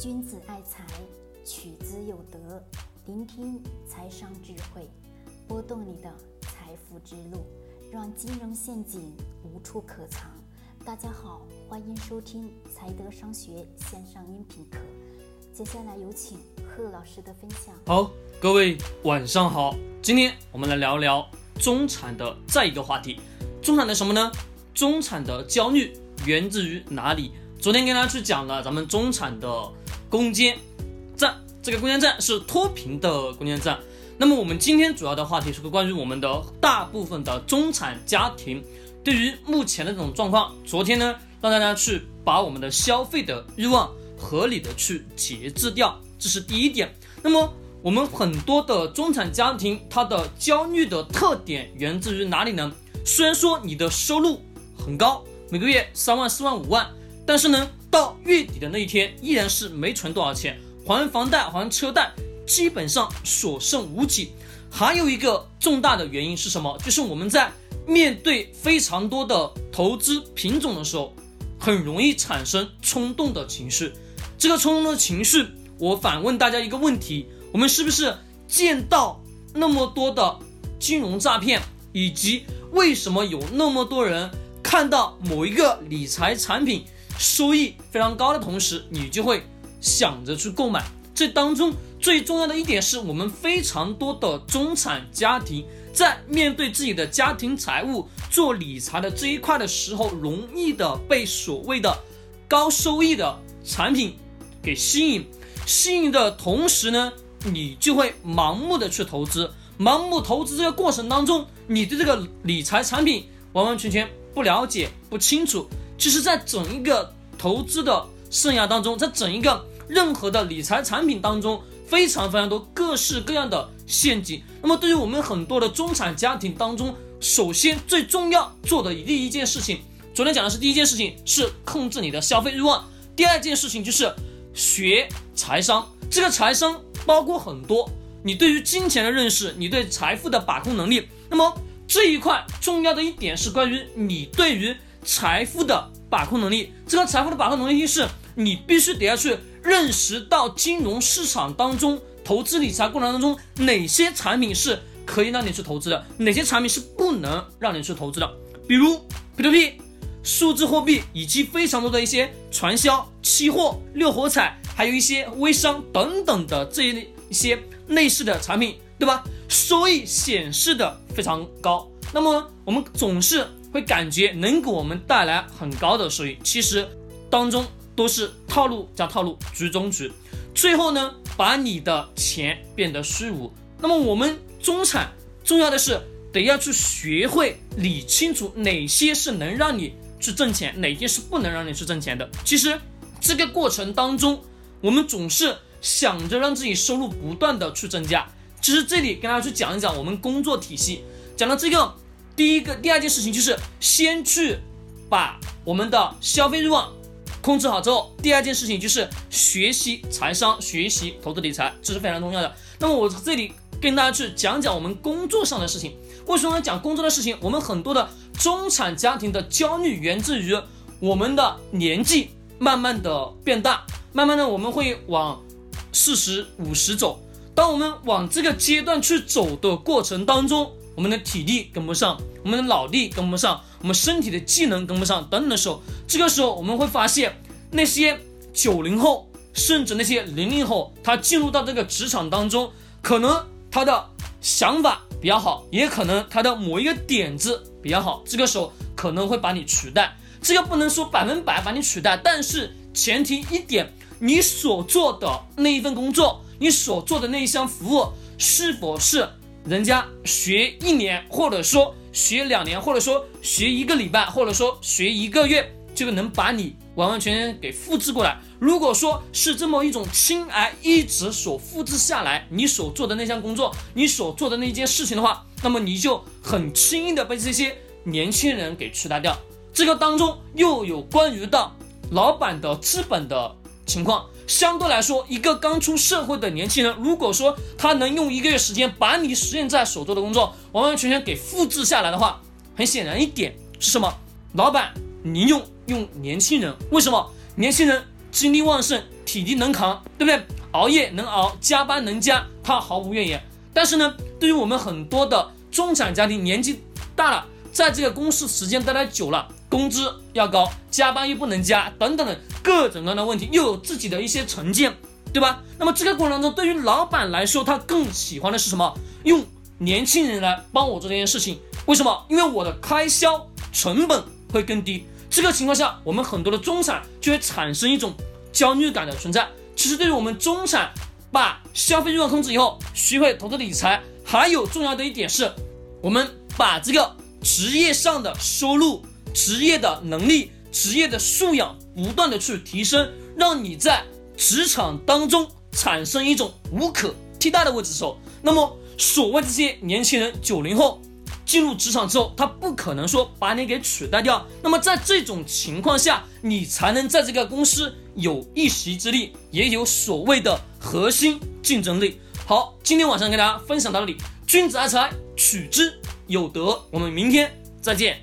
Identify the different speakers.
Speaker 1: 君子爱财，取之有德。聆听财商智慧，拨动你的财富之路，让金融陷阱无处可藏。大家好，欢迎收听财德商学线上音频课。接下来有请贺老师的分享。
Speaker 2: 好，各位晚上好，今天我们来聊聊中产的再一个话题。中产的什么呢？中产的焦虑源自于哪里？昨天跟大家去讲了咱们中产的。攻坚战，这个攻坚战是脱贫的攻坚战。那么我们今天主要的话题是关于我们的大部分的中产家庭对于目前的这种状况。昨天呢，让大家去把我们的消费的欲望合理的去节制掉，这是第一点。那么我们很多的中产家庭，它的焦虑的特点源自于哪里呢？虽然说你的收入很高，每个月三万、四万、五万，但是呢？到月底的那一天，依然是没存多少钱，还房贷、还车贷，基本上所剩无几。还有一个重大的原因是什么？就是我们在面对非常多的投资品种的时候，很容易产生冲动的情绪。这个冲动的情绪，我反问大家一个问题：我们是不是见到那么多的金融诈骗，以及为什么有那么多人看到某一个理财产品？收益非常高的同时，你就会想着去购买。这当中最重要的一点是我们非常多的中产家庭在面对自己的家庭财务做理财的这一块的时候，容易的被所谓的高收益的产品给吸引。吸引的同时呢，你就会盲目的去投资。盲目投资这个过程当中，你对这个理财产品完完全全不了解、不清楚。其实，在整一个投资的生涯当中，在整一个任何的理财产品当中，非常非常多各式各样的陷阱。那么，对于我们很多的中产家庭当中，首先最重要做的第一件事情，昨天讲的是第一件事情是控制你的消费欲望，第二件事情就是学财商。这个财商包括很多，你对于金钱的认识，你对财富的把控能力。那么这一块重要的一点是关于你对于财富的把控能力，这个财富的把控能力是你必须得要去认识到金融市场当中投资理财过程当中哪些产品是可以让你去投资的，哪些产品是不能让你去投资的。比如 P2P、数字货币以及非常多的一些传销、期货、六合彩，还有一些微商等等的这一一些类似的产品，对吧？收益显示的非常高。那么我们总是。会感觉能给我们带来很高的收益，其实当中都是套路加套路，局中局，最后呢，把你的钱变得虚无。那么我们中产重要的是得要去学会理清楚哪些是能让你去挣钱，哪些是不能让你去挣钱的。其实这个过程当中，我们总是想着让自己收入不断的去增加。其实这里跟大家去讲一讲我们工作体系，讲到这个。第一个，第二件事情就是先去把我们的消费欲望控制好之后，第二件事情就是学习财商，学习投资理财，这是非常重要的。那么我这里跟大家去讲讲我们工作上的事情。为什么讲工作的事情？我们很多的中产家庭的焦虑源自于我们的年纪慢慢的变大，慢慢的我们会往四十五十走。当我们往这个阶段去走的过程当中，我们的体力跟不上，我们的脑力跟不上，我们身体的技能跟不上等等的时候，这个时候我们会发现，那些九零后甚至那些零零后，他进入到这个职场当中，可能他的想法比较好，也可能他的某一个点子比较好，这个时候可能会把你取代。这个不能说百分百把你取代，但是前提一点，你所做的那一份工作，你所做的那一项服务，是否是？人家学一年，或者说学两年，或者说学一个礼拜，或者说学一个月，就能把你完完全全给复制过来。如果说是这么一种轻而易举所复制下来，你所做的那项工作，你所做的那件事情的话，那么你就很轻易的被这些年轻人给取代掉。这个当中又有关于到老板的资本的情况。相对来说，一个刚出社会的年轻人，如果说他能用一个月时间把你实现在所做的工作完完全全给复制下来的话，很显然一点是什么？老板，你用用年轻人，为什么？年轻人精力旺盛，体力能扛，对不对？熬夜能熬，加班能加，他毫无怨言。但是呢，对于我们很多的中产家庭，年纪大了，在这个公司时间待得久了，工资要高，加班又不能加，等等的各种各样的问题，又有自己的一些成见，对吧？那么这个过程当中，对于老板来说，他更喜欢的是什么？用年轻人来帮我做这件事情，为什么？因为我的开销成本会更低。这个情况下，我们很多的中产就会产生一种焦虑感的存在。其实，对于我们中产，把消费欲望控制以后，学会投资理财，还有重要的一点是，我们把这个职业上的收入、职业的能力、职业的素养不断的去提升，让你在职场当中产生一种无可替代的位置时候，那么所谓这些年轻人，九零后。进入职场之后，他不可能说把你给取代掉。那么在这种情况下，你才能在这个公司有一席之地，也有所谓的核心竞争力。好，今天晚上跟大家分享到这里。君子爱财，取之有德。我们明天再见。